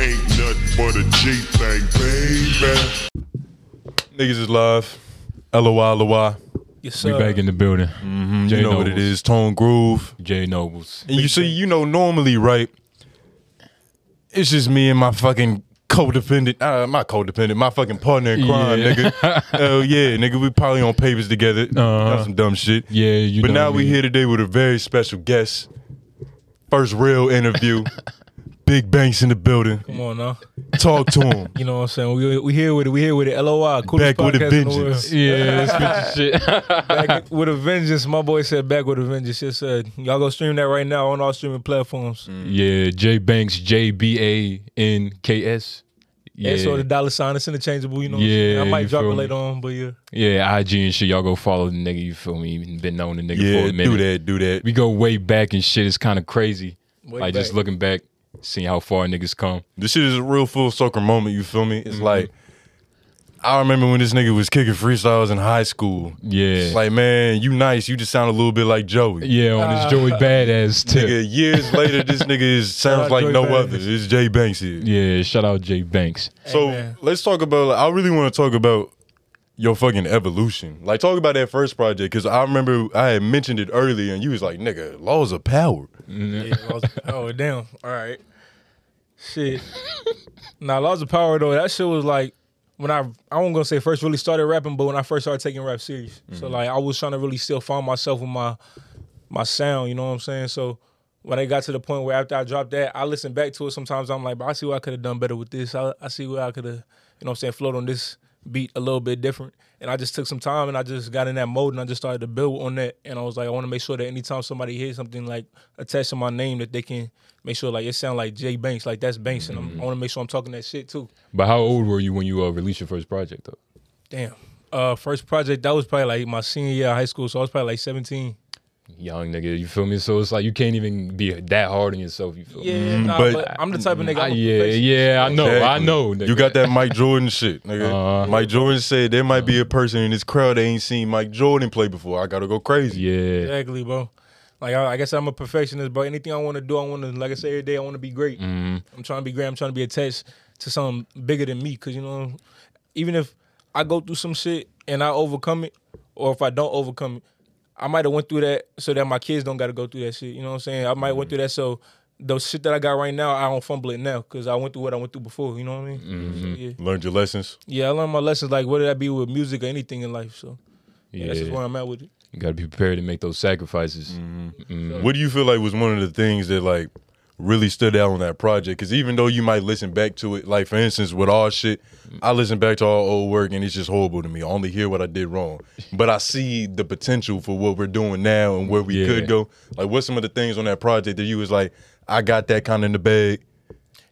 ain't nothing but a G thing, baby. Niggas is live. LOI, LOI. Yes, sir. We sir. back in the building. Mm, Jay you know what it is. Tone Groove. Jay Nobles. And you see, you know, normally, right? It's just me and my fucking codependent, uh, my codependent, my fucking partner in crime, Yeah. nigga. Hell yeah, nigga. We probably on papers together. Uh-huh. That's some dumb shit. Yeah, you But know now we me. here today with a very special guest. First real interview. Big Banks in the building. Come on now. Talk to him. You know what I'm saying? We we here with it. We here with it. LOI. Coolest Back with a podcast in the vengeance. Yeah, that's good shit. Back with a vengeance. My boy said back with a vengeance. Yes, sir. Y'all go stream that right now on all streaming platforms. Mm. yeah, J Banks, J B A N K S. Yeah. Yeah, so the dollar sign is interchangeable. You know. What I'm Yeah, saying? I might drop it me? later on, but yeah. yeah, IG and shit. Y'all go follow the nigga. You feel me? Been knowing the nigga for Yeah, a minute. do that, do that. We go way back and shit. It's kind of crazy. Way like just looking back, seeing how far niggas come. This shit is a real full circle moment, you feel me? It's Mm-hmm. like I remember when this nigga was kicking freestyles in high school. Yeah, It's like, man, you nice. You just sound a little bit like Joey. yeah, on this Joey Badass tip. Nigga, years later, this nigga is, sounds like Joey no Badass. other. It's Jay Banks here. Yeah, shout out J Banks. So man. let's talk about. Like, I really want to talk about your fucking evolution. Like, talk about that first project because I remember I had mentioned it earlier, and you was like, "Nigga, laws of power." Yeah, laws of- oh damn! All right, shit. Now laws of power though, that shit was like when I I wasn't gonna say first really started rapping, but when I first started taking rap serious. So mm-hmm. like I was trying to really still find myself with my my sound. You know what I'm saying? So when I got to the point where after I dropped that, I listen back to it. Sometimes I'm like, but I see what I could have done better with this. I, I see where I could have, you know what I'm saying, float on this beat a little bit different. And I just took some time and I just got in that mode and I just started to build on that. And I was like, I want to make sure that anytime somebody hears something like attached to my name, that they can make sure like it sound like Jay Banks, like that's Banks, and I'm, I want to make sure I'm talking that shit too. But how old were you when you uh, released your first project though? Damn. Uh, first project that was probably like my senior year of high school, so I was probably like 17. Young nigga, you feel me? So it's like you can't even be that hard on yourself. You feel me? Yeah, nah, but- but, I'm the type of nigga. Ah, I'm yeah, yeah, I know, I know. Nigga. You got that Mike Jordan shit, nigga. Uh-huh. Mike Jordan said there might be a person in this crowd that ain't seen Mike Jordan play before. I gotta go crazy. Yeah, Exactly, bro. Like I, I guess I'm a perfectionist, but anything I want to do, I want to, like I say every day, I want to be great. I'm trying to be great. I'm trying to be attached to something bigger than me, because you know, even if I go through some shit and I overcome it, or if I don't overcome it, I might have went through that so that my kids don't got to go through that shit. You know what I'm saying? I might went mm. through that so the shit that I got right now, I don't fumble it now because I went through what I went through before. You know what I mean? So, yeah, Learned your lessons. yeah. I learned my lessons. Like whether that be with music or anything in life. So yeah, that's just where I'm at with it. you gotta be prepared to make those sacrifices. Mm-hmm. Mm-hmm. What do you feel like was one of the things that like really stood out on that project? Because even though you might listen back to it, like for instance with all shit, I listen back to all old work and it's just horrible to me. I only hear what I did wrong, but I see the potential for what we're doing now and where we Yeah. could go. Like, what's some of the things on that project that you was like, I got that kind of in the bag?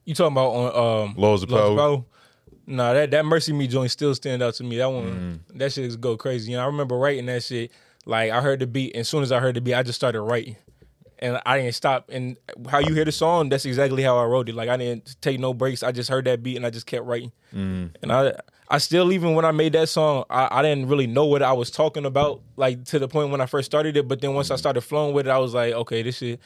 You talking about on um, Laws of Power? Nah, that that Mercy Me joint still stand out to me. That one, that shit is go crazy. You know, I remember writing that shit. Like I heard the beat, and as soon as I heard the beat, I just started writing, and I didn't stop. And how you hear the song, that's exactly how I wrote it. Like I didn't take no breaks. I just heard that beat, and I just kept writing. Mm. And I, I still even when I made that song, I, I didn't really know what I was talking about. Like to the point when I first started it, but then once I started flowing with it, I was like, okay, this shit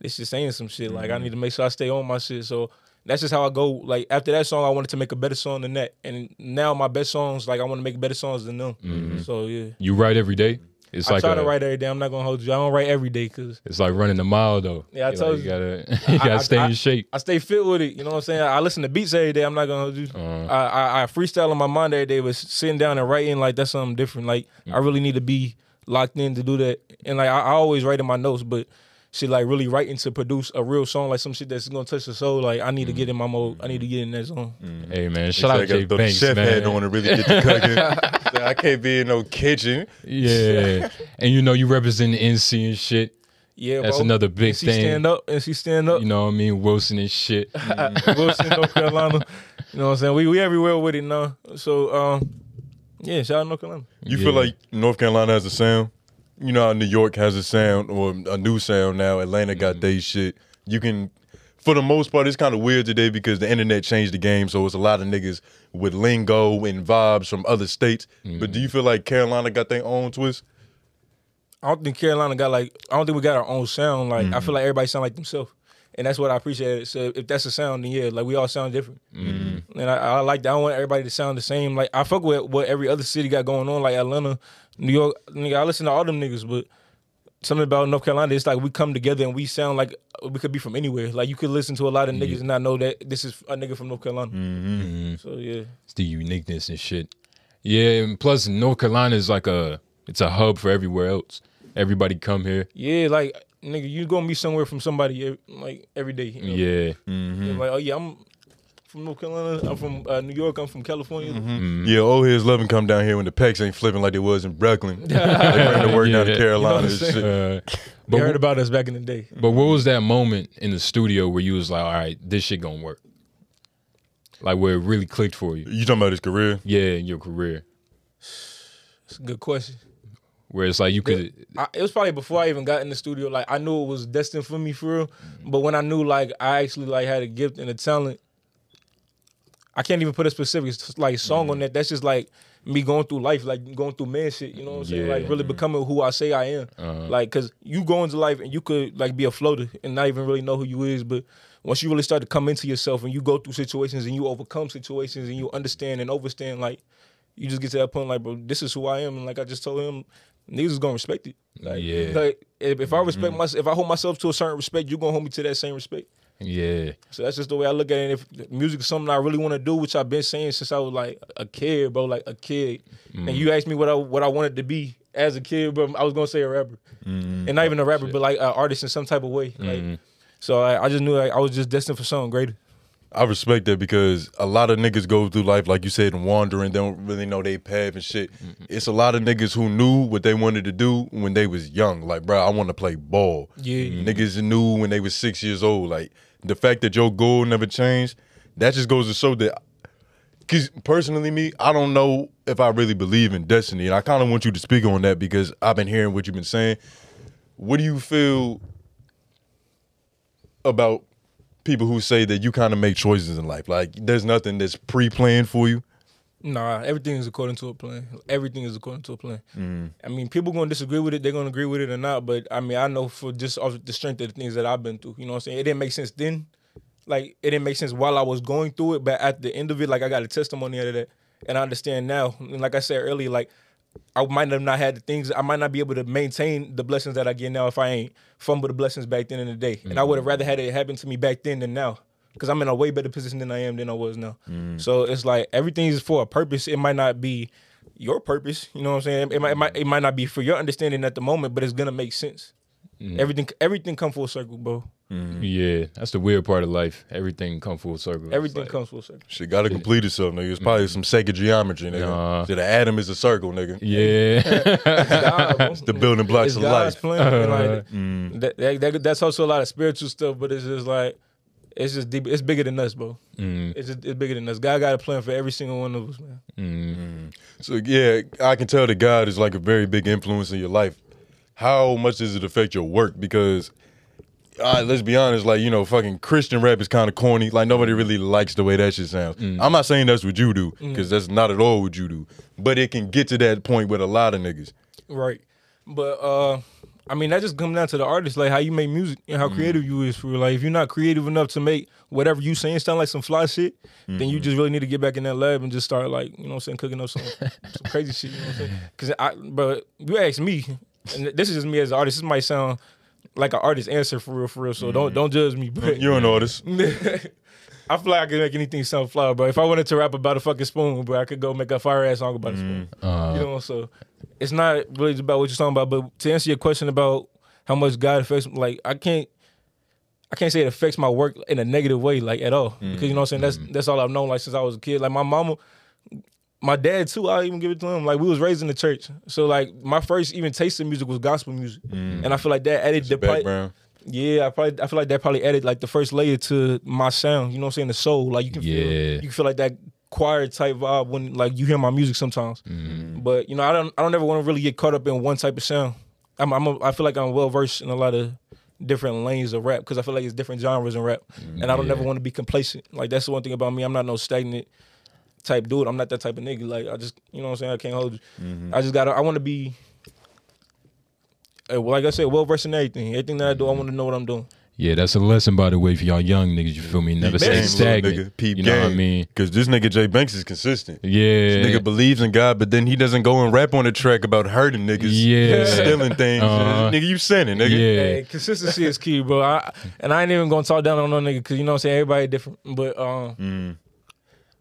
this shit saying some shit. Like I mm. need to make sure I stay on my shit. So that's just how I go. Like after that song, I wanted to make a better song than that. And now my best songs, like I want to make better songs than them. Mm-hmm. So yeah, You write every day. It's I like try a, to write every day. I'm not gonna hold you. I don't write every day because It's like running a mile though. Yeah, I You told like, you. You gotta, you gotta I- stay I- in shape. I stay fit with it. You know what I'm saying? I listen to beats every day. I'm not gonna hold you. Uh-huh. I, I I freestyle in my mind every day, but sitting down and writing like that's something different. Like Mm. I really need to be locked in to do that. And like I, I always write in my notes, but shit like really writing to produce a real song, like some shit that's gonna touch the soul. Like I need Mm. to get in my mode. I need to get in that zone. Hey man, shout out It's like I Jay throw the Banks, chef man. hat on to really get the cooking. Say, I can't be in no kitchen. Yeah, and you know you represent the NC and shit. Yeah, That's bro. another big NC thing. stand up NC stand up. You know what I mean? Wilson and shit. Wilson, North Carolina. You know what I'm saying? We we everywhere with it now. So um, yeah, shout out North Carolina. You feel like North Carolina has a sound? You know how New York has a sound or a new sound now. Atlanta got Mm-hmm. they shit. You can, for the most part, it's kind of weird today because the internet changed the game. So it's a lot of niggas with lingo and vibes from other states. Mm-hmm. But do you feel like Carolina got their own twist? I don't think Carolina got like I don't think we got our own sound. Like I feel like everybody sound like themselves. and that's what I appreciate. So if that's a sound, then yeah, like we all sound different. And I, I like that. I want everybody to sound the same. Like I fuck with what every other city got going on, like Atlanta, New York. Nigga, I listen to all them niggas, but something about North Carolina, it's like we come together and we sound like we could be from anywhere. Like you could listen to a lot of niggas and not know that this is a nigga from North Carolina. Mm-hmm. So yeah, It's the uniqueness and shit. Yeah, and plus North Carolina is like a it's a hub for everywhere else. Everybody come here. yeah, like nigga, you gonna be somewhere from somebody like every day. you know? Yeah. And mm-hmm. like oh yeah, I'm from North Carolina. I'm from uh, New York. I'm from California. Yeah, old heads love and come down here when the pecks ain't flipping like they was in Brooklyn. they bring the work down to Carolina You know what I'm. Uh, but heard about us back in the day. but what was that moment in the studio where you was like, all right, this shit gonna work? Like where it really clicked for you. You talking about his career? Yeah, in your career. It's a good question. Where it's like you could I, it was probably before I even got in the studio. Like I knew it was destined for me for real. But when I knew like I actually like had a gift and a talent, I can't even put a specific like song on that. That's just like me going through life, like going through man shit. You know what I'm saying? Yeah. Like really becoming who I say I am. Uh-huh. Like cause you go into life and you could like be a floater and not even really know who you is, but once you really start to come into yourself and you go through situations and you overcome situations and you understand and overstand, like you just get to that point, like, bro, this is who I am, and like I just told him, niggas is gonna respect it. Like, Yeah. like if, if I respect mm-hmm. myself, if I hold myself to a certain respect, you're gonna hold me to that same respect. Yeah. So that's just the way I look at it. And if music is something I really want to do, which I've been saying since I was like a kid, bro, like a kid, and mm-hmm. you asked me what I what I wanted to be as a kid, bro, I was gonna say a rapper, mm-hmm. and not even a rapper, but like an artist in some type of way. Like, mm-hmm. so I, I just knew like, I was just destined for something greater. I respect that because a lot of niggas go through life, like you said, and wandering, They don't really know they path and shit. It's a lot of niggas who knew what they wanted to do when they was young. Like, bro, I want to play ball. Yeah. Niggas knew when they was six years old. Like, the fact that your goal never changed, that just goes to show that. Cause personally, me, I don't know if I really believe in destiny, and I kind of want you to speak on that because I've been hearing what you've been saying. What do you feel about people who say that you kind of make choices in life. Like there's nothing that's pre-planned for you. Nah, everything is according to a plan. Everything is according to a plan. Mm-hmm. I mean, people gonna disagree with it. They're gonna agree with it or not. But I mean, I know for just off the strength of the things that I've been through. You know what I'm saying? It didn't make sense then. Like it didn't make sense while I was going through it. But at the end of it, like I got a testimony out of that, and I understand now. And like I said earlier, like I might have not had the things. I might not be able to maintain the blessings that I get now if I ain't fumble the blessings back then in the day. And I would have rather had it happen to me back then than now. Because I'm in a way better position than I am than I was now. Mm. So it's like everything is for a purpose. It might not be your purpose. You know what I'm saying? It might, it might, it might not be for your understanding at the moment, but it's gonna make sense. Mm. Everything, everything come full circle, bro. Mm. Yeah. That's the weird part of life. Everything come full circle. Everything like- comes full circle. Shit gotta complete itself, nigga. It's probably some sacred geometry, nigga. Nah. So the atom is a circle, nigga. Yeah. God, bro. The building blocks it's of God's life. plan. and, like, that, that, that- that's also a lot of spiritual stuff, but it's just like it's just deep. It's bigger than us, bro. Mm. It's just, it's bigger than us. God got a plan for every single one of us, man. Mm. So yeah, I can tell that God is like a very big influence in your life. How much does it affect your work? Because all right, let's be honest, like, you know, fucking Christian rap is kind of corny. Like nobody really likes the way that shit sounds. Mm. I'm not saying that's what you do, because that's not at all what you do. But it can get to that point with a lot of niggas. Right. But uh I mean that just comes down to the artist, like how you make music and how mm-hmm. creative you is for. Like if you're not creative enough to make whatever you saying sound like some fly shit, then you mm-hmm. just really need to get back in that lab and just start like, you know what I'm saying, cooking up some some crazy shit, you know what I'm saying? Cause I but you ask me, and this is just me as an artist, this might sound like an artist answer for real, for real. So don't mm-hmm. don't judge me. But You're an artist. I feel like I can make anything sound fly, bro. If I wanted to rap about a fucking spoon, bro, I could go make a fire ass song about a spoon. Mm. Uh, You know, so it's not really about what you're talking about. But to answer your question about how much God affects, like I can't, I can't say it affects my work in a negative way, like at all. Mm. Because you know what I'm saying. That's mm-hmm. that's all I've known like since I was a kid. Like my mama, my dad too. I even give it to him. Like we was raised in the church, so like my first even taste of music was gospel music, mm. and I feel like that added the part- Background. yeah, I probably I feel like that probably added like the first layer to my sound. You know what I'm saying? The soul, like you can feel Yeah. you can feel like that choir type vibe when like you hear my music sometimes. Mm-hmm. But you know, I don't I don't ever want to really get caught up in one type of sound. I'm, I'm a, I feel like I'm well versed in a lot of different lanes of rap because I feel like it's different genres in rap, and I don't Yeah. ever want to be complacent. Like that's the one thing about me. I'm not no stagnant type dude. I'm not that type of nigga. Like I just you know what I'm saying. I can't hold you. I just gotta. I want to be. uh, Like I said, well versed in everything. Everything that I do, I want to know what I'm doing. Yeah, that's a lesson, by the way, for y'all young niggas. You feel me? Never Peep stay stagnant. nigga. Peep you know what I mean? Because this nigga Jay Banks is consistent. Yeah. This nigga believes in God, but then he doesn't go and rap on the track about hurting niggas, Yeah. stealing things. Uh-huh. Nigga, you sinning, nigga. Yeah. Hey, consistency is key, bro. I, and I ain't even gonna talk down on no nigga because you know what I'm saying. Everybody different, but um, Mm.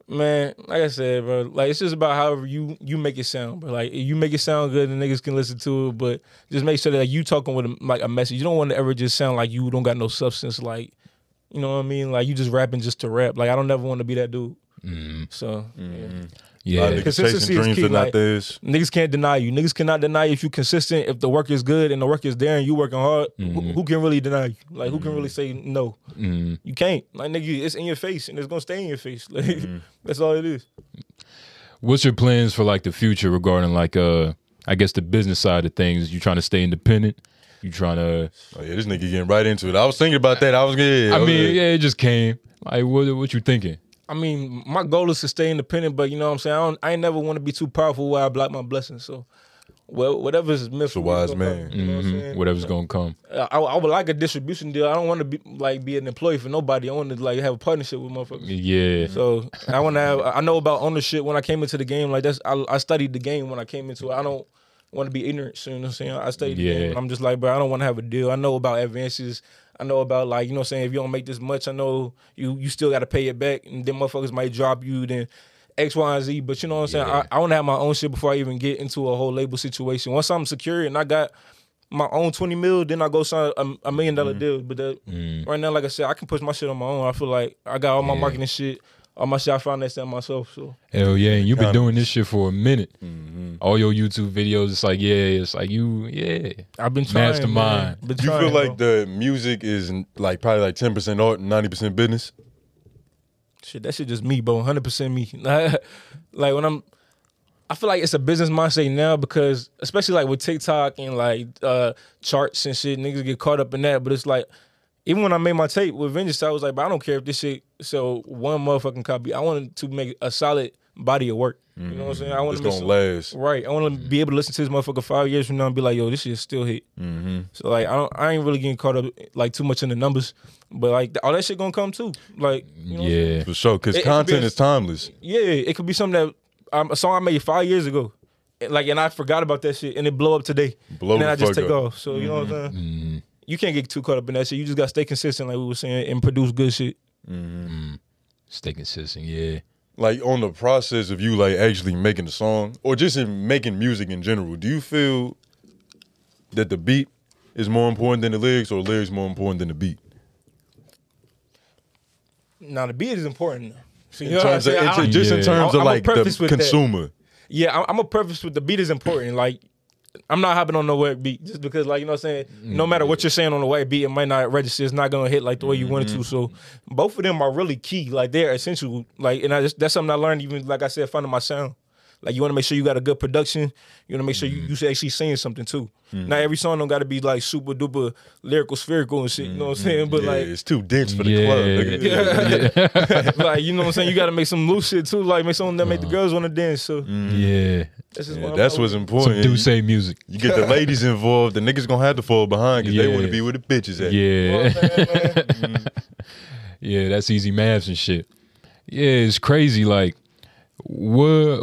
Man, like I said, bro, like it's just about however you you make it sound, bro. Like you make it sound good, and niggas can listen to it, but just make sure that like, you talking with a, like a message. You don't want to ever just sound like you don't got no substance, like you know what I mean. Like you just rapping just to rap. Like I don't never want to be that dude. Mm-hmm. So yeah. Mm-hmm. A Yeah. niggas Consistency is key, not like- Niggas can't deny you. Niggas cannot deny you if you're consistent. If the work is good and the work is there and you working hard, who, who can really deny you? Like who can really say no? Mm. You can't. Like nigga, it's in your face and it's gonna stay in your face. Like that's all it is. What's your plans for like the future regarding like uh I guess the business side of things? You trying to stay independent? You trying to Oh yeah, this nigga getting right into it. I was thinking about that. I was good. I mean, yeah, it just came. Like what what you thinking? I mean, my goal is to stay independent, but you know what I'm saying. I don't. I ain't never want to be too powerful where I block my blessings. So, well, whatever's meant for a wise gonna man. come, You know what I'm mm-hmm. saying? Whatever's gonna come. I, I would like a distribution deal. I don't want to be like be an employee for nobody. I want to like have a partnership with motherfuckers. Yeah. So I want to have. I know about ownership when I came into the game. Like that's. I, I studied the game when I came into it. I don't want to be ignorant. So, you know what I'm saying? I studied the Yeah. game. And I'm just like, bro. I don't want to have a deal. I know about advances. I know about like you know what I'm saying. If you don't make this much, I know you you still got to pay it back, and then motherfuckers might drop you. Then. X, Y, and Z, but you know what I'm saying. Yeah. I, I want to have my own shit before I even get into a whole label situation. Once I'm secure and I got my own 20 mil, then I go sign a, a million dollar Mm. deal. But that, right now, like I said, I can push my shit on my own. I feel like I got all my Yeah. marketing shit, all my shit I financed that myself. So Hell yeah, and you've been doing this shit for a minute. Mm-hmm. All your YouTube videos, it's like, yeah, it's like you, yeah. I've been trying. Mastermind. Man. Been You trying, feel like bro. the music is like probably like ten percent art and ninety percent business. shit? That shit just me, bro. 100 percent me. like when I'm, I feel like it's a business mindset now because especially like with TikTok and like uh charts and shit, niggas get caught up in that. But it's like. Even when I made my tape with Vengeance, I was like, but I don't care if this shit sell one motherfucking copy. I wanted to make a solid body of work. You know what I'm saying? I want to gonna last. Right. I want to be able to listen to this motherfucker five years from now and be like, yo, this shit still hit. Mm-hmm. So like, I don't, I ain't really getting caught up like too much in the numbers, but like all that shit gonna come too. Like, you know? Yeah. For sure, because It- it be content a- is timeless. yeah, it could be something that um, a song I made five years ago, like, and I forgot about that shit, and it blow up today, Blow and then the I just take up. off. So you know what I'm saying? Mm, You can't get too caught up in that shit. You just gotta stay consistent, like we were saying, and produce good shit. Mm-hmm. Mm. stay consistent, yeah. Like on the process of you like actually making the song, or just in making music in general. Do you feel that the beat is more important than the lyrics, or lyrics more important than the beat? Now the beat is important. So, you In know what I'm terms of, saying? in- just in Yeah. terms I'm of like the preface that. consumer. Yeah, I'm, I'm a preface with the beat is important. Like, I'm not hopping on no wet beat just because, like, you know what I'm saying? No matter what you're saying on the white beat, it might not register. It's not gonna hit like the way you want it to. So, both of them are really key. Like, they're essential. Like, and I just that's something I learned. Even like I said, finding my sound. Like, you want to make sure you got a good production. You want to make sure you mm-hmm. you should actually saying something too. Mm-hmm. Not every song don't got to be like super duper lyrical, spherical and shit. You know what I'm mm-hmm. saying? But yeah, like, it's too dense for the Yeah. club. Nigga. like you know what I'm saying? You got to make some loose shit too. Like make something that make the girls want to dance. So mm. Yeah. that's just Yeah, what that's what's important. Some do say music. You get the ladies involved, the niggas gonna have to fall behind because they want to be where the bitches at. Yeah. Mm. yeah, that's easy maths and shit. Yeah, it's crazy. Like, where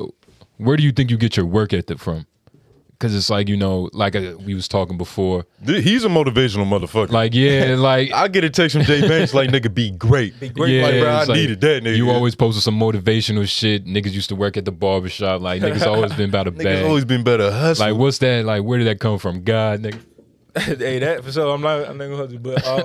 where do you think you get your work ethic from? Because it's like you know, like uh, we was talking before. He's a motivational motherfucker. Like, yeah, like I get a text from Jay Banks like, nigga, be great. Be great. Yeah, like, bro, I like, needed that, nigga. You always posted some motivational shit. Niggas used to work at the barbershop. Like niggas always been about a Niggas bag. always been better hustle. like what's that? Like where did that come from? God, nigga. hey, that for sure. I'm not. I'm not gonna hold you, but um,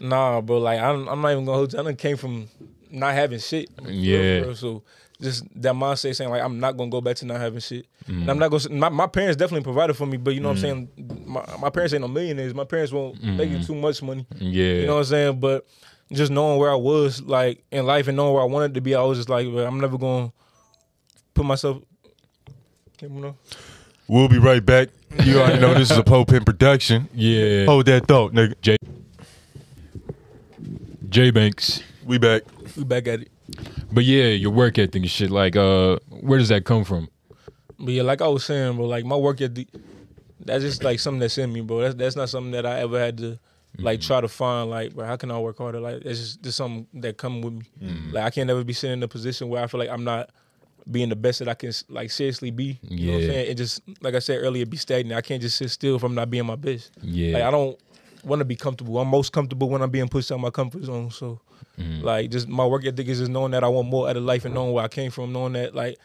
nah, bro. Like I'm, I'm not even gonna hold you. I done came from not having shit. For real, Yeah. real. So just that mindset saying like I'm not gonna go back to not having shit. Mm. And I'm not gonna. My, my parents definitely provided for me, but you know what I'm saying. My, my parents ain't no millionaires. My parents won't make you too much money. Yeah. You know what I'm saying? But just knowing where I was like in life and knowing where I wanted to be, I was just like, well, I'm never gonna put myself. You know? we'll be right back. You already know this is a Pope Pin production. yeah. Hold that thought, nigga. J. J Banks. We back. We back at it. But yeah, your work ethic and shit. Like, uh, where does that come from? But yeah, like I was saying, bro, like my work ethic, that's just like something that's in me, bro. That's that's not something that I ever had to like try to find like, bro, how can I work harder? Like it's just just something that come with me. Like I can't ever be sitting in a position where I feel like I'm not being the best that I can like seriously be. You know what I'm saying? It just like I said earlier, be stagnant. I can't just sit still if I'm not being my best. Yeah. Like I don't want to be comfortable. I'm most comfortable when I'm being pushed out of my comfort zone. So Mm-hmm. like just my work ethic is just knowing that I want more out of life and knowing where I came from, knowing that like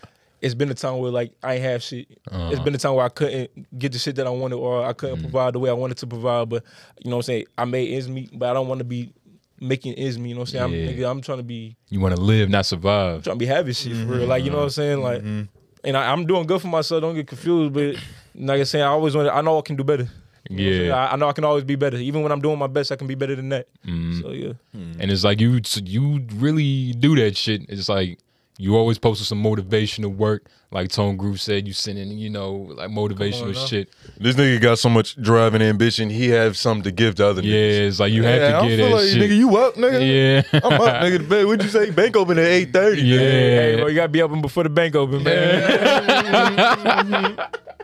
it's been a time where like I have shit. Uh-huh. It's been a time where I couldn't get the shit that I wanted or I couldn't Mm-hmm. provide the way I wanted to provide. But you know what I'm saying? I made ends meet, but I don't want to be making ends meet. You know what I'm saying? Yeah. I'm, nigga, I'm trying to be You want to live, not survive. trying to be having shit Mm-hmm. for real. Like you know what I'm saying? Like, and I, I'm doing good for myself. Don't get confused, but like I said, I always want. I know I can do better. You know what I'm? Yeah. I, I know I can always be better. Even when I'm doing my best, I can be better than that. Mm-hmm. So yeah, And it's like you you really do that shit. It's like you always posting some motivational work. Like Tone Groove said, you sending, you know, like motivational now. shit. This nigga got so much drive and ambition. He have something to give to other Yeah, niggas. it's like you Yeah, have to don't get feel that like, shit. Nigga, you up, nigga? yeah. I'm up, nigga. The bed. What'd you say? Bank open at eight thirty. Yeah. hey, bro, you gotta be open before the bank open, man.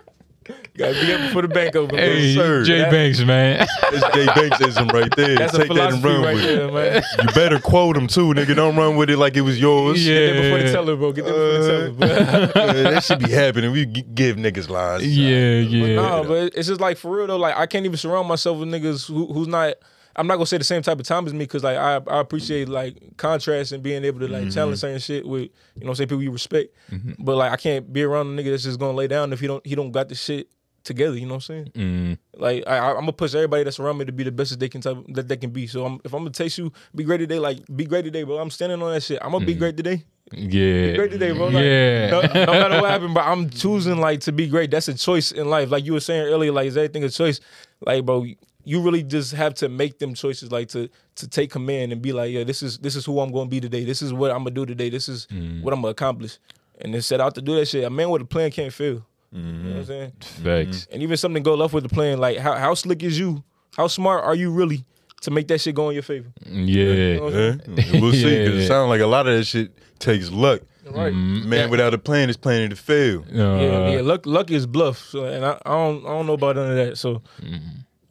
gotta be up before the bank open. bro. Hey, sir. Jay That- Banks, man. That's Jay Banksism right there. That's a Take that and run right with it. there, man. You better quote him too, nigga. Don't run with it like it was yours. Yeah. Get there before the teller, bro. Get there before the teller, bro. Uh, yeah, that should be happening. We give niggas lines. yeah, yeah. Nah, but it's just like for real though. Like I can't even surround myself with niggas who, who's not. I'm not gonna say the same type of time as me because like I I appreciate like contrast and being able to like challenge certain mm-hmm. shit with you know say people you respect. Mm-hmm. But like I can't be around a nigga that's just gonna lay down if he don't he don't got the shit together. You know what I'm saying? Mm, Like I, I'm gonna push everybody that's around me to be the best that they can type, that they can be. So I'm, if I'm gonna taste you, be great today. Like be great today, bro. I'm standing on that shit. I'm gonna be great today. yeah. Great today, bro. Like, yeah. no, no matter what happened, but I'm choosing like to be great. That's a choice in life. Like you were saying earlier, like is everything a choice? Like, bro, you really just have to make them choices, like to to take command and be like, yeah, this is this is who I'm gonna be today. This is what I'm gonna do today. This is what I'm gonna accomplish. And then set out to do that shit. A man with a plan can't fail. You know what I'm saying? Mm-hmm. Facts. And even something to go left with the plan, like how how slick is you? How smart are you really to make that shit go in your favor? Yeah. know Yeah, we'll see. Because Yeah. it sounds like a lot of that shit takes luck. Right. Mm-hmm. Man without a plan is planning to fail. Uh, Yeah, yeah. Luck, luck is bluff. So, and I, I don't, I don't know about none of that. So, mm-hmm.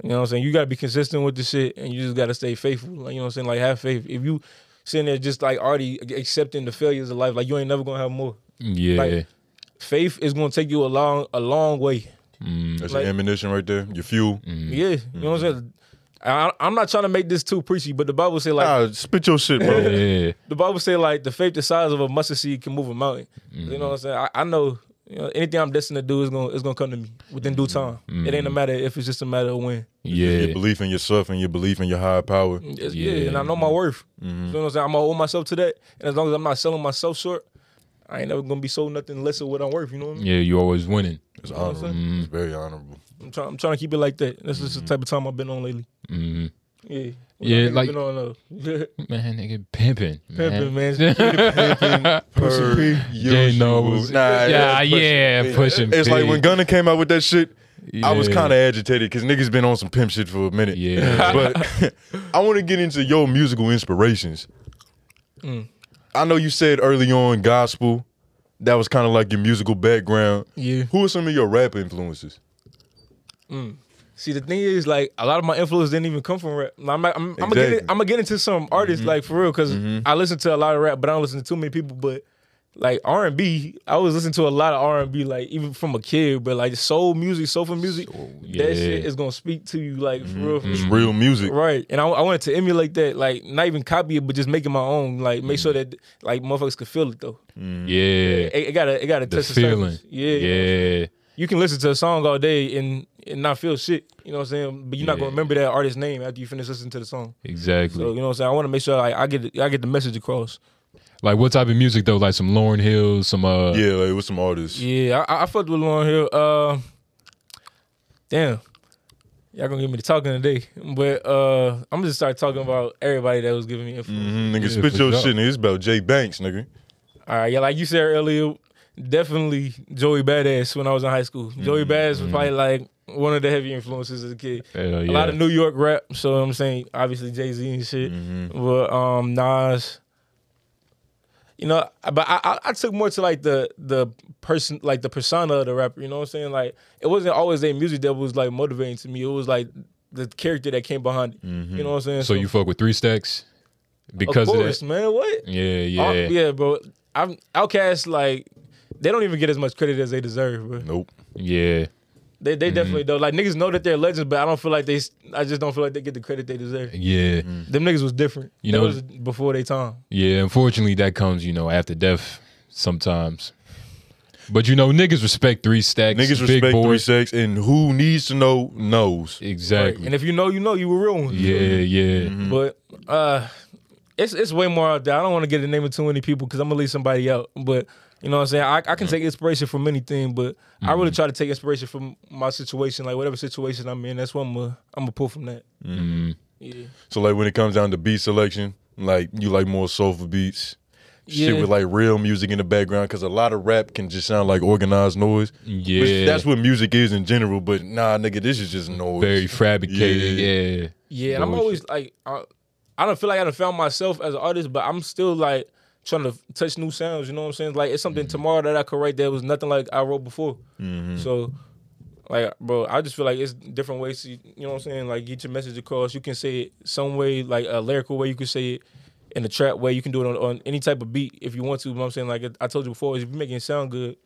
you know what I'm saying. You gotta be consistent with the shit, and you just gotta stay faithful. Like, you know what I'm saying. Like, have faith. If you sitting there just like already accepting the failures of life, like you ain't never gonna have more. Yeah. Like, faith is gonna take you a long, a long way. Mm. That's Like- your ammunition right there. Your fuel. Mm. Yeah, you know what I'm saying. I, I'm not trying to make this too preachy, but the Bible say like Ah, spit your shit, bro. yeah. the Bible say like the faith the size of a mustard seed can move a mountain. You know what I'm saying? I, I know, you know anything I'm destined to do is gonna is gonna come to me within due time. Mm. It ain't a matter if it's just a matter of when. Yeah, your belief in yourself and your belief in your higher power. It's- Yeah. yeah. and I know my worth. Mm-hmm. You know what I'm saying? I'm gonna hold myself to that, and as long as I'm not selling myself short, I ain't never gonna be sold nothing less of what I'm worth. You know what I mean? Yeah, you always winning. It's what I'm honorable. It's very honorable. I'm trying. I'm trying to keep it like that. That's just the type of time I've been on lately. hmm Yeah. Yeah, like- been on uh, Man, nigga, pimping. pimping, man. Per Jay usual. knows. Nah, yeah, that's pushing yeah, P. pushing. It's like when Gunna came out with that shit. I was kind of agitated because niggas been on some pimp shit for a minute. Yeah. but I want to get into your musical inspirations. I know you said early on gospel. That was kind of like your musical background. Yeah. Who are some of your rap influences? Hmm. See, the thing is, like, a lot of my influence didn't even come from rap. I'm, I'm, I'm, gonna, get, Exactly. I'm gonna get into some artists, mm-hmm. like, for real, because mm-hmm. I listen to a lot of rap, but I don't listen to too many people. But like R and B, I was listening to a lot of R and B, like even from a kid. But like soul music, soulful music, yeah. that shit is gonna speak to you, like for mm-hmm, real. Mm-hmm. It's real music. Right, and I, I wanted to emulate that, like not even copy it, but just make it my own. Like make sure mm-hmm. that like motherfuckers could feel it though. Yeah. It, it gotta, it gotta The touch the feeling. Yeah, Yeah. You can listen to a song all day and and not feel shit. You know what I'm saying? But you're not gonna remember that artist's name after you finish listening to the song. Exactly. So you know what I'm saying? I want to make sure like, I get I get the message across. Like what type of music though? Like some Lauryn Hill, some uh Yeah, like with some artists. Yeah, I, I fucked with Lauryn Hill. Uh, damn, y'all gonna get me to talking today, but uh, I'm gonna just start talking about everybody that was giving me influence. Mhm, nigga, Yeah, spit your sure. shit, nigga. It's about Jay Banks, nigga. All right, yeah, like you said earlier, definitely Joey Badass when I was in high school. Joey Badass was probably like one of the heavy influences as a kid. Hell A lot of New York rap, so I'm saying obviously Jay Z and shit, but um Nas. You know, but I, I I took more to like the the person like the persona of the rapper. You know what I'm saying? Like it wasn't always their music that was like motivating to me. It was like the character that came behind it. Mm-hmm. You know what I'm saying? So you fuck with three stacks because of of, course, that. man. What? Yeah, yeah. Yeah, bro. I'm OutKast. Like they don't even get as much credit as they deserve, bro. Nope. Yeah. They Mm-hmm. they definitely don't. Like niggas know that they're legends, but I don't feel like they. I just don't feel like they get the credit they deserve. Yeah. Them niggas was different. You That know- was before they time. Yeah. Unfortunately, that comes, you know, after death sometimes. But you know, niggas respect three stacks. Niggas big respect three stacks, and who needs to know knows. Exactly. And if you know, you know, you were real one. yeah, yeah. But uh, it's it's way more out there. I don't want to get the name of too many people because I'm gonna leave somebody out. But you know what I'm saying? I, I can mm-hmm. take inspiration from anything, but I really mm-hmm. try to take inspiration from my situation, like whatever situation I'm in. That's what I'm gonna I'm gonna pull from that. Mm-hmm. Yeah. So like when it comes down to beat selection, like you like more soulful beats, shit with like real music in the background, because a lot of rap can just sound like organized noise. Yeah. Which that's what music is in general. But nah, nigga, this is just noise. Very fabricated. Yeah. Yeah, and I'm always like, uh, I, I don't feel like I done found myself as an artist, but I'm still like trying to touch new sounds. You know what I'm saying? Like it's something mm-hmm. tomorrow that I could write that was nothing like I wrote before. Mm-hmm. So, like, bro, I just feel like it's different ways. To, you know what I'm saying? Like get your message across. You can say it some way, like a lyrical way. You can say it in a trap way. You can do it on, on any type of beat if you want to. You know what I'm saying? Like I told you before, if you're making it sound good,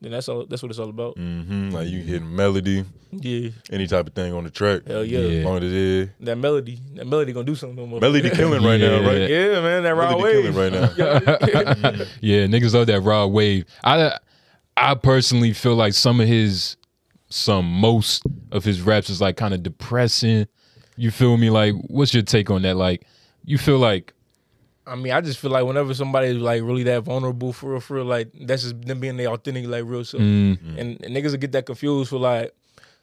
then that's all. That's what it's all about. Mm-hmm. Like you hit melody, Yeah, any type of thing on the track. hell yeah. Yeah. As long as it is. That melody, that melody gonna do something. No. Melody killing right now, right? Yeah, man, that raw Melody wave. killing right now. Yeah, niggas love that Rod Wave. I I personally feel like some of his some most of his raps is like kind of depressing. You feel me? Like, what's your take on that? Like, you feel like I mean, I just feel like whenever somebody's like really that vulnerable for real, for real, like that's just them being their authentic, like real self. mm, And, and niggas will get that confused for like,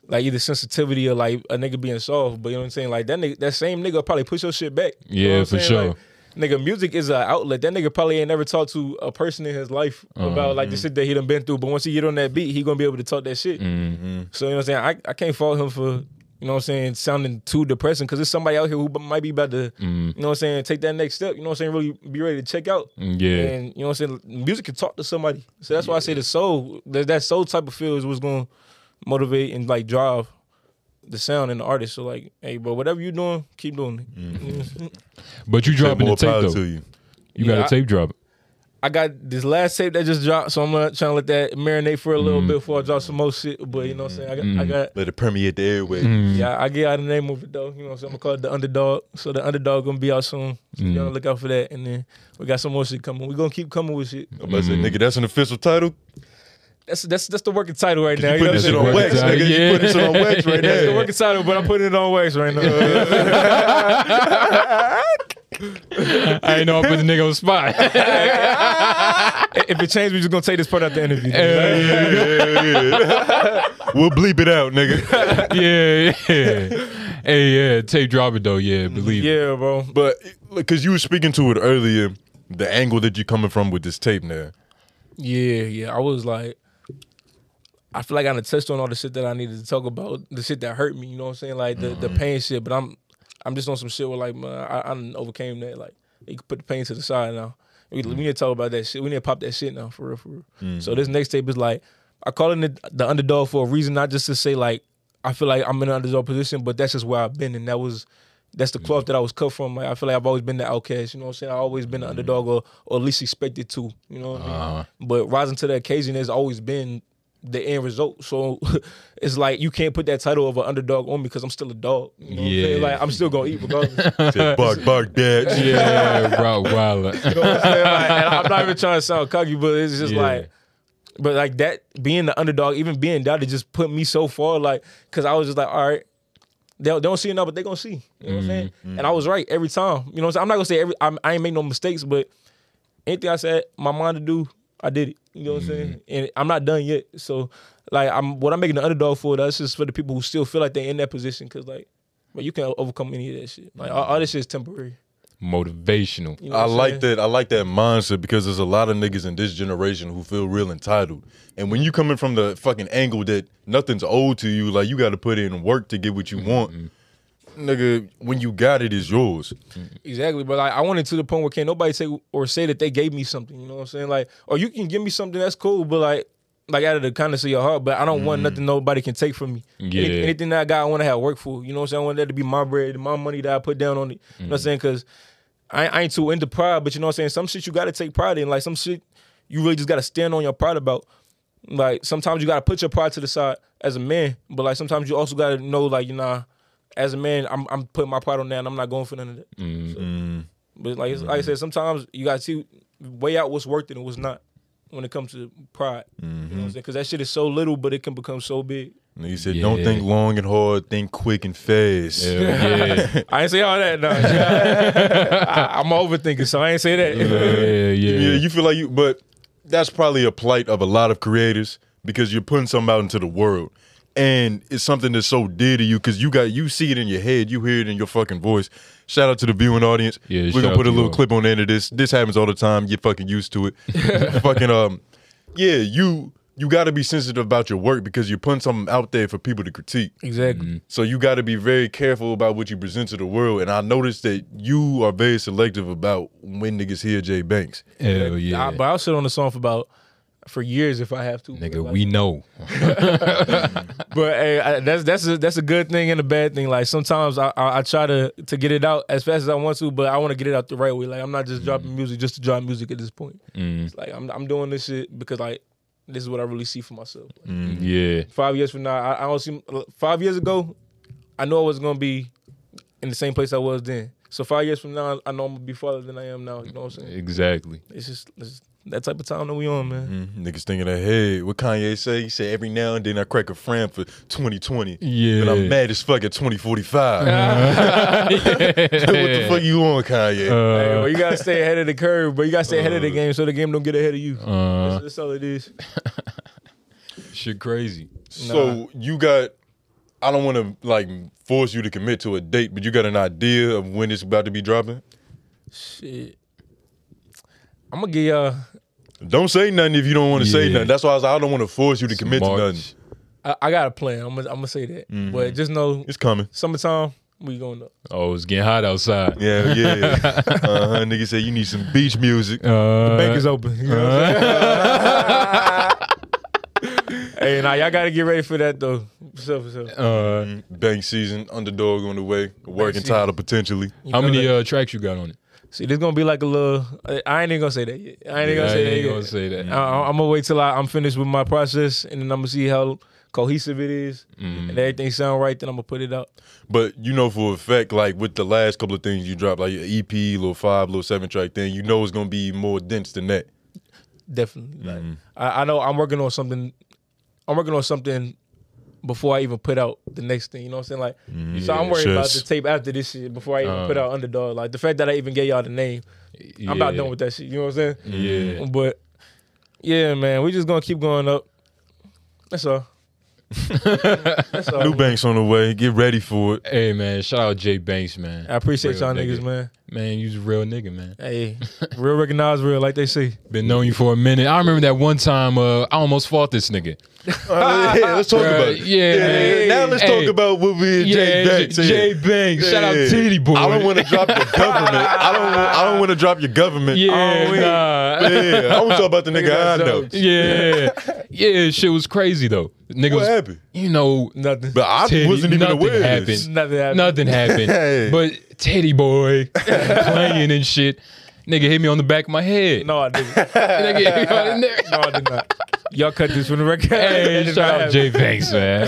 like either sensitivity or like a nigga being soft. But you know what I'm saying? Like that nigga, that same nigga will probably push your shit back. You know Yeah, what I'm for saying? sure. Like, nigga, music is an outlet. That nigga probably ain't never talked to a person in his life about like the shit that he done been through. But once he get on that beat, he gonna be able to talk that shit. mm-hmm. So you know what I'm saying? I, I can't fault him for you know what I'm saying sounding too depressing because there's somebody out here who might be about to you know what I'm saying take that next step. You know what I'm saying? Really be ready to check out. mm, yeah, And you know what I'm saying? Music can talk to somebody. So that's why I say the soul, that, that soul type of feel is what's gonna motivate and like drive the sound and the artist. So like, hey, bro, whatever you're doing, keep doing it. Mm-hmm. but you Say dropping the tape though. to you. You Yeah, got a tape drop. I got this last tape that just dropped, so I'm gonna try to let that marinate for a little Mm-hmm. bit before I drop some more shit. But you know what I'm saying? I got, I got Let it permeate the airway. Mm-hmm. Yeah, I get out the name of it though. You know what I'm saying? I'm gonna call it the underdog. So the underdog gonna be out soon. So Mm. y'all look out for that. And then we got some more shit coming. we gonna keep coming with shit. I'm about to say, nigga, that's an official title. That's that's that's the working title right now. You You putting this shit on wax, Yeah. nigga. You putting this shit on wax right now. That's the working title, but I'm putting it on wax right now. I ain't know I put the nigga on the spot. if it changed, we just gonna take this part out the interview. Yeah, yeah, yeah. we'll bleep it out, nigga. yeah, yeah. Hey, yeah, tape drop it though. Yeah, believe it. yeah, bro. But because you were speaking to it earlier, the angle that you're coming from with this tape now. Yeah, yeah. I was like, I feel like I done touched on all the shit that I needed to talk about, the shit that hurt me. You know what I'm saying? Like the, the mm-hmm. pain shit. But I'm I'm just on some shit where like man, I, I overcame that. Like you can put the pain to the side now. We, we mm-hmm. need to talk about that shit. We need to pop that shit now for real, for real. So mm-hmm. this next tape is like I call it the, the underdog for a reason, not just to say like I feel like I'm in an underdog position, but that's just where I've been, and that was that's the cloth that I was cut from. Like I feel like I've always been the outcast. You know what I'm saying? I've always been the underdog, or, or at least expected to. You know what I mean? Uh-huh. But rising to the occasion has always been the end result. So it's like you can't put that title of an underdog on me because I'm still a dog. You know what I'm saying? Yeah. Like I'm still gonna eat regardless. Said, bark, bark, dad. Yeah, bro, wild. You know what I'm? Like, I'm not even trying to sound cocky, but it's just Yeah. like, but like that being the underdog, even being that, it just put me so far. Like, cause I was just like, all right, they don't, they don't see enough, but they gonna see. You know what I'm saying? And I was right every time. You know what I'm saying? I'm not gonna say every. I'm, I ain't make no mistakes, but anything I said my mind to do, I did it. You know what I'm saying? Mm-hmm. And I'm not done yet. So like, I'm what I'm making the underdog for. That's just for the people who still feel like they're in that position. Cause like, but you can overcome any of that shit. Like all, all this shit is temporary. Motivational. You know I like saying? that. I like that mindset because there's a lot of niggas in this generation who feel real entitled. And when you coming from the fucking angle that nothing's owed to you, like you got to put in work to get what you mm-hmm. want, nigga. When you got it, it's yours. Exactly, but like I wanted to the point where can't nobody say or say that they gave me something. You know what I'm saying? Like, or you can give me something that's cool, but like like out of the kindness of your heart, but I don't want mm. nothing nobody can take from me. Any- Yeah. anything that I got, I want to have work for. You know what I'm saying? I want that to be my bread, my money that I put down on it. You know what I'm mm. saying? Because I, I ain't too into pride, but you know what I'm saying? Some shit you got to take pride in. Like some shit you really just got to stand on your pride about. Like sometimes you got to put your pride to the side as a man, but like sometimes you also got to know, like you know, as a man, I'm I'm putting my pride on that, and I'm not going for none of that. So- but like like I said, sometimes you got to see weigh out what's worth it and what's not when it comes to pride. You know what I'm mm-hmm. saying? Because that shit is so little, but it can become so big. And he said, Yeah. "Don't think long and hard. Think quick and fast." Hell yeah. I ain't say all that. No, I, I'm overthinking, so I ain't say that. yeah, yeah. Yeah, you feel like you, but that's probably a plight of a lot of creators because you're putting something out into the world, and it's something that's so dear to you because you got you see it in your head, you hear it in your fucking voice. Shout out to the viewing audience. Yeah, we're gonna out put a little clip on the end of this. This happens all the time. You're fucking used to it. fucking um, yeah, you you got to be sensitive about your work because you're putting something out there for people to critique. Exactly. So you got to be very careful about what you present to the world. And I noticed that you are very selective about when niggas hear Jay Banks. Hell yeah. I, but I'll sit on the song for about for years if I have to. Nigga, Like, we know. But hey, I, that's that's a, that's a good thing and a bad thing. Like sometimes I, I I try to to get it out as fast as I want to, but I want to get it out the right way. Like I'm not just dropping mm. music just to drop music at this point. Mm. It's like I'm I'm doing this shit because like this is what I really see for myself. Mm, yeah. Five years from now, I, I don't see. Five years ago, I know I was gonna be in the same place I was then. So five years from now, I know I'm gonna be farther than I am now. You know what I'm saying? Exactly. It's just it's that type of time that we on, man. Mm, Niggas thinking that, hey, what Kanye say? He said every now and then I crack a fram for 2020. Yeah. But I'm mad as fuck at 2045. what the fuck you on, Kanye? Hey, Uh, well, you gotta stay ahead of the curve, but you gotta stay ahead of the game so the game don't get ahead of you. uh, that's, that's all it is. shit crazy. so you got, I don't want to like force you to commit to a date, but you got an idea of when it's about to be dropping? Shit. I'm gonna give y'all. Don't say nothing if you don't want to say Yeah. nothing. That's why I was like, I don't want to force you to commit to nothing. I, I got a plan. I'm gonna, I'm gonna say that, Mm-hmm. but just know It's coming. summertime we going up. Oh, it's getting hot outside. Yeah, yeah. uh-huh. Nigga said you need some beach music. Uh, Bank is open. You know what I'm saying? hey, now y'all gotta get ready for that though. For sure, for sure. uh, Bank season, underdog on the way, working season. title potentially. How many uh, tracks you got on it? See, this gonna be like a little. I ain't even gonna say that yet. I ain't even gonna I say ain't that gonna yet. say that. I, I'm gonna wait till I, I'm finished with my process, and then I'm gonna see how cohesive it is, mm-hmm. and everything sound right. Then I'm gonna put it out. But you know for a fact, like with the last couple of things you dropped, like your EP, little five, little seven track thing, you know it's gonna be more dense than that. Definitely. Like, mm-hmm. I, I know I'm working on something. I'm working on something before I even put out the next thing. You know what I'm saying? Like, so I'm Yeah, worried about the tape after this shit before I even Uh. put out Underdog. Like the fact that I even gave y'all the name, I'm about done with that shit. You know what I'm saying? Yeah. But yeah, man, we just gonna keep going up. That's all. That's all. New Banks on the way. Get ready for it. Hey man, shout out Jay Banks, man. I appreciate Real y'all nigga. niggas, man. Man, you's a real nigga, man. Hey, real recognize real, like they say. Been knowing you for a minute. I remember that one time uh, I almost fought this nigga. Uh, yeah, let's talk Bruh, about it. yeah, man. Now let's Hey. talk about what we and Jay Banks. J- Jay Banks. Shout out Yeah. Titty Boy. I don't want to drop your government. I don't. I don't want to drop your government. Yeah, Oh, wait. nah. yeah. I want to talk about the nigga I got know. jokes. yeah, yeah. Shit was crazy though. Niggas, What happened? you know, Nothing. But I Titty- wasn't even nothing aware of happened. Nothing happened. nothing happened. Hey. But Teddy Boy playing and shit. Nigga hit me on the back of my head. No, I didn't. Nigga hit me on the- No, I did not. Y'all cut this from the record. Hey, It did shout not out. Jay Banks, man.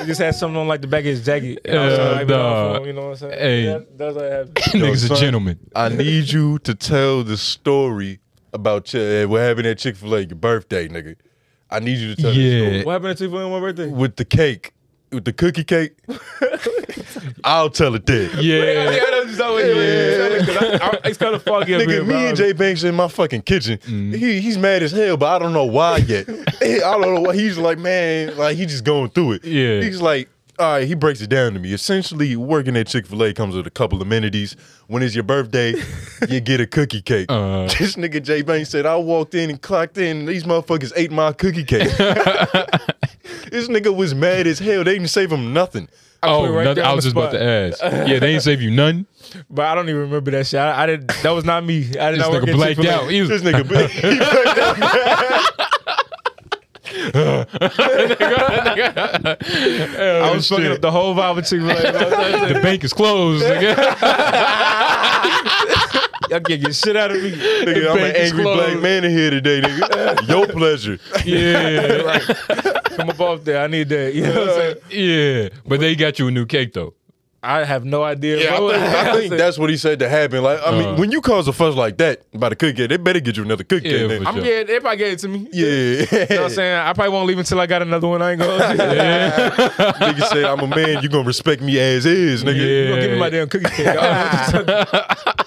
He just had something on like the back of his jacket. And I was Uh, trying to wipe nah. for you know what I'm saying? Hey. That- that's what happened. Nigga's a son. gentleman. I need you to tell the story about Ch- uh, what happened at Chick Fil A, your birthday, nigga. I need you to tell Yeah. the story What happened to you for my birthday? with the cake, with the cookie cake. I'll tell it then. Yeah. yeah, yeah. It's kind of foggy Nigga, here, me bro. and Jay Banks in my fucking kitchen. Mm. He he's mad as hell, but I don't know why yet. I don't know why. He's like, man, like he just going through it. Yeah. He's like, all right, he breaks it down to me. Essentially, working at Chick Fil A comes with a couple amenities. When it's your birthday, you get a cookie cake. Uh. this nigga Jay Banks said, I walked in and clocked in, and these motherfuckers ate my cookie cake. this nigga was mad as hell. They didn't save him nothing. put Oh, it right nothing, I was the just about to ask. Yeah, they ain't save you none. But I don't even remember that shit. I, I did. That was not me. I did This not work nigga at blacked Chick-fil-A. out. He was, This nigga, he blacked out. I was fucking up the whole vibe with Chick-fil-A. the bank is closed. Nigga. Y'all get shit out of me. Nigga, I'm an angry black man in here today, nigga. Your pleasure. yeah, Come up off there. I need that. You know what I'm saying? yeah. But they got you a new cake though. I have no idea. Yeah. I think, I think that's what he said to happen. Like, I mean, Uh. when you cause a fuss like that about a cookie, they better get you another cookie. Yeah, then. for I'm sure. yeah, they probably gave it to me. yeah. You know what I'm saying? I probably won't leave until I got another one. I ain't gonna. nigga said, I'm a man, you gonna respect me as is, nigga. You gonna give me my damn cookie cake.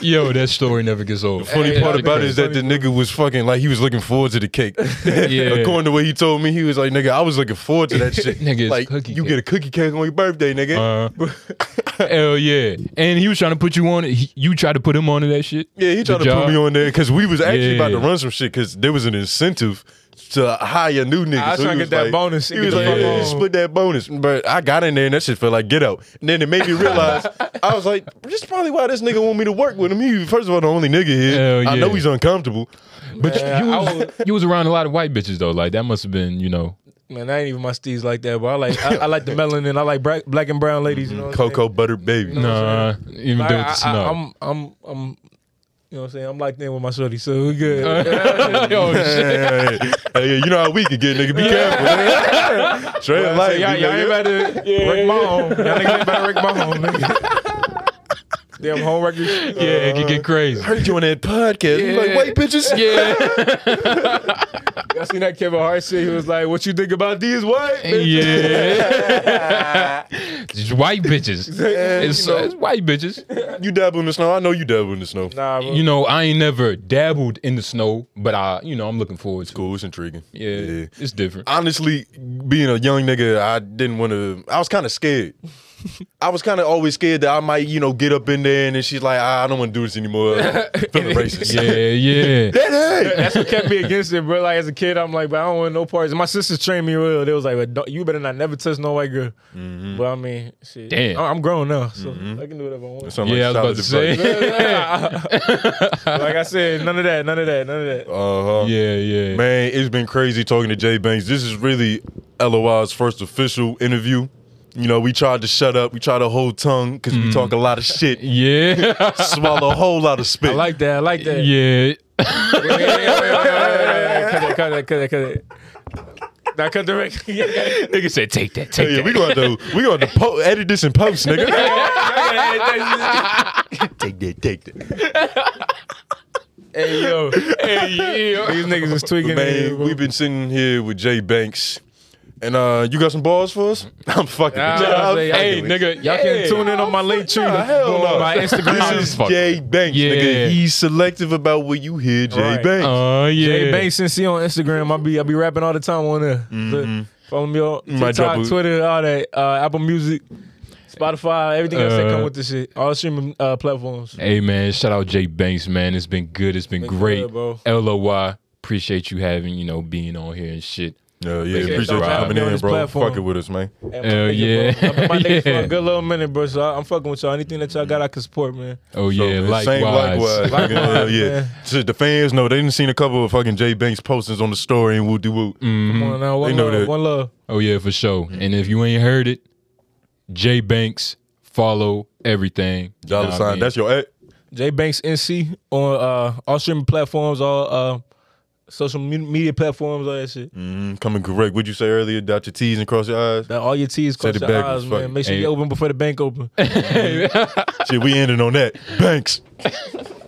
Yo, that story never gets old. Funny Hey, part about it is that the nigga was fucking like he was looking forward to the cake. Yeah. According to what he told me, he was like, "Nigga, I was looking forward to that shit." Nigga, like you cake. get a cookie cake on your birthday, nigga. Uh, hell yeah. And he was trying to put you on it. He- You tried to put him on to that shit. yeah, he tried The to job? put me on there because we was actually about to run some shit because there was an incentive to hire new niggas. I was So trying to get that like- bonus. He was like, fuck yeah, split that bonus. But I got in there and that shit felt like get out. And then it made me realize I was like, this is probably why this nigga want me to work with him. He first of all the only nigga here. Hell I know he's uncomfortable. But you- Man, you, was, was- you was around a lot of white bitches though. Like that must have been, you know. Man, I ain't even my steez like that, but I like I, I like the melanin. I like black, black and brown ladies. You know, what I'm saying? Cocoa buttered baby. Nah, even Like, though I, it's I, snow. I'm, I'm, I'm, you know what I'm saying? I'm locked in with my shorty, so we good. shit. hey, hey, hey, you know how we can get, nigga. Be careful. Tread So y'all, y'all ain't to wreck my home. Y'all niggas ain't about to wreck my home, nigga. Damn home records. Yeah, it can get crazy. heard you on that podcast. You like Yeah. white bitches? Yeah, I seen that Kevin Hart shit. He was like, "What you think about these white?" yeah. Just white bitches. It's, you know. it's white bitches. You dabble in the snow. I know you dabble in the snow. Nah, bro. You know, I ain't never dabbled in the snow, but I, you know, I'm looking forward to. it. Cool, it's intriguing. Yeah, it's different. Honestly, being a young nigga, I didn't want to. I was kind of scared. I was kind of always scared that I might, you know, get up in there and then she's like, "Ah, I don't want to do this anymore. Feeling racist. Yeah, yeah. Hey, That's what kept me against it, bro. Like as a kid, I'm like, but I don't want no parts. My sisters trained me real. They was like, but you better not never touch no white girl. But I mean, shit. Damn. I- I'm grown now, so I can do whatever I want. Sound Yeah, I was about to say. like I said, none of that, none of that, none of that. Uh huh. Yeah, yeah. Man, it's been crazy talking to Jay Banks. This is really LOI's first official interview. You know, we tried to shut up, we tried to hold tongue because we talk a lot of shit, Yeah. swallow a whole lot of spit. I like that. I like that. yeah. Wait, wait, wait, Cut that, cut that, cut that, cut that. Now cut the record. Nigga said, take that, take yeah, that. we going to we going to po- edit this in post, nigga. take that, take that. Hey yo, hey, yeah. these niggas is tweaking. in Man, we've been sitting here with Jay Banks, and uh, you got some balls for us? I'm fucking. Nah, with you. I was I'm like, Hey, nigga. Y'all can Yeah. tune in on my link tree. Nah, hell on no. My Instagram. This is Jay Banks, Yeah. nigga. He's selective about what you hear, Jay Right. Banks. Oh, yeah. Jay Banks since he on Instagram. I be I be rapping all the time on there. So, follow me on might drop TikTok, Twitter, all that. Uh, Apple Music, Spotify, everything else that come Uh, with this shit. All streaming uh, platforms. Hey, man. Shout out Jay Banks, man. It's been good. It's been, Been great. good, bro. LOI. Appreciate you having, you know, being on here and shit. Yeah, yeah, Appreciate appreciate you y'all having coming in, this bro. platform. Fucking with us, man. Hell my yeah. I've been my nigga for a good little minute, bro. So I, I'm fucking with y'all. Anything that y'all got, I can support, man. Oh, So, yeah. man, likewise. Same likewise. Likewise, nigga. yeah. So the fans know they didn't seen a couple of fucking Jay Banks postings on the story and woo de woo. Come on now, one They know love, that. one love. Oh, yeah, for sure. And if you ain't heard it, Jay Banks, follow everything. You know Dollar I sign. mean? That's your ad. J Banks NC on uh, all streaming platforms, all uh, social media platforms, all that shit. Mm, coming correct. What'd you say earlier? Dot your T's and cross your eyes. That all your T's Said cross your backwards, eyes, man. it. Make sure Hey. you open before the bank open. Shit, we ending on that. Banks.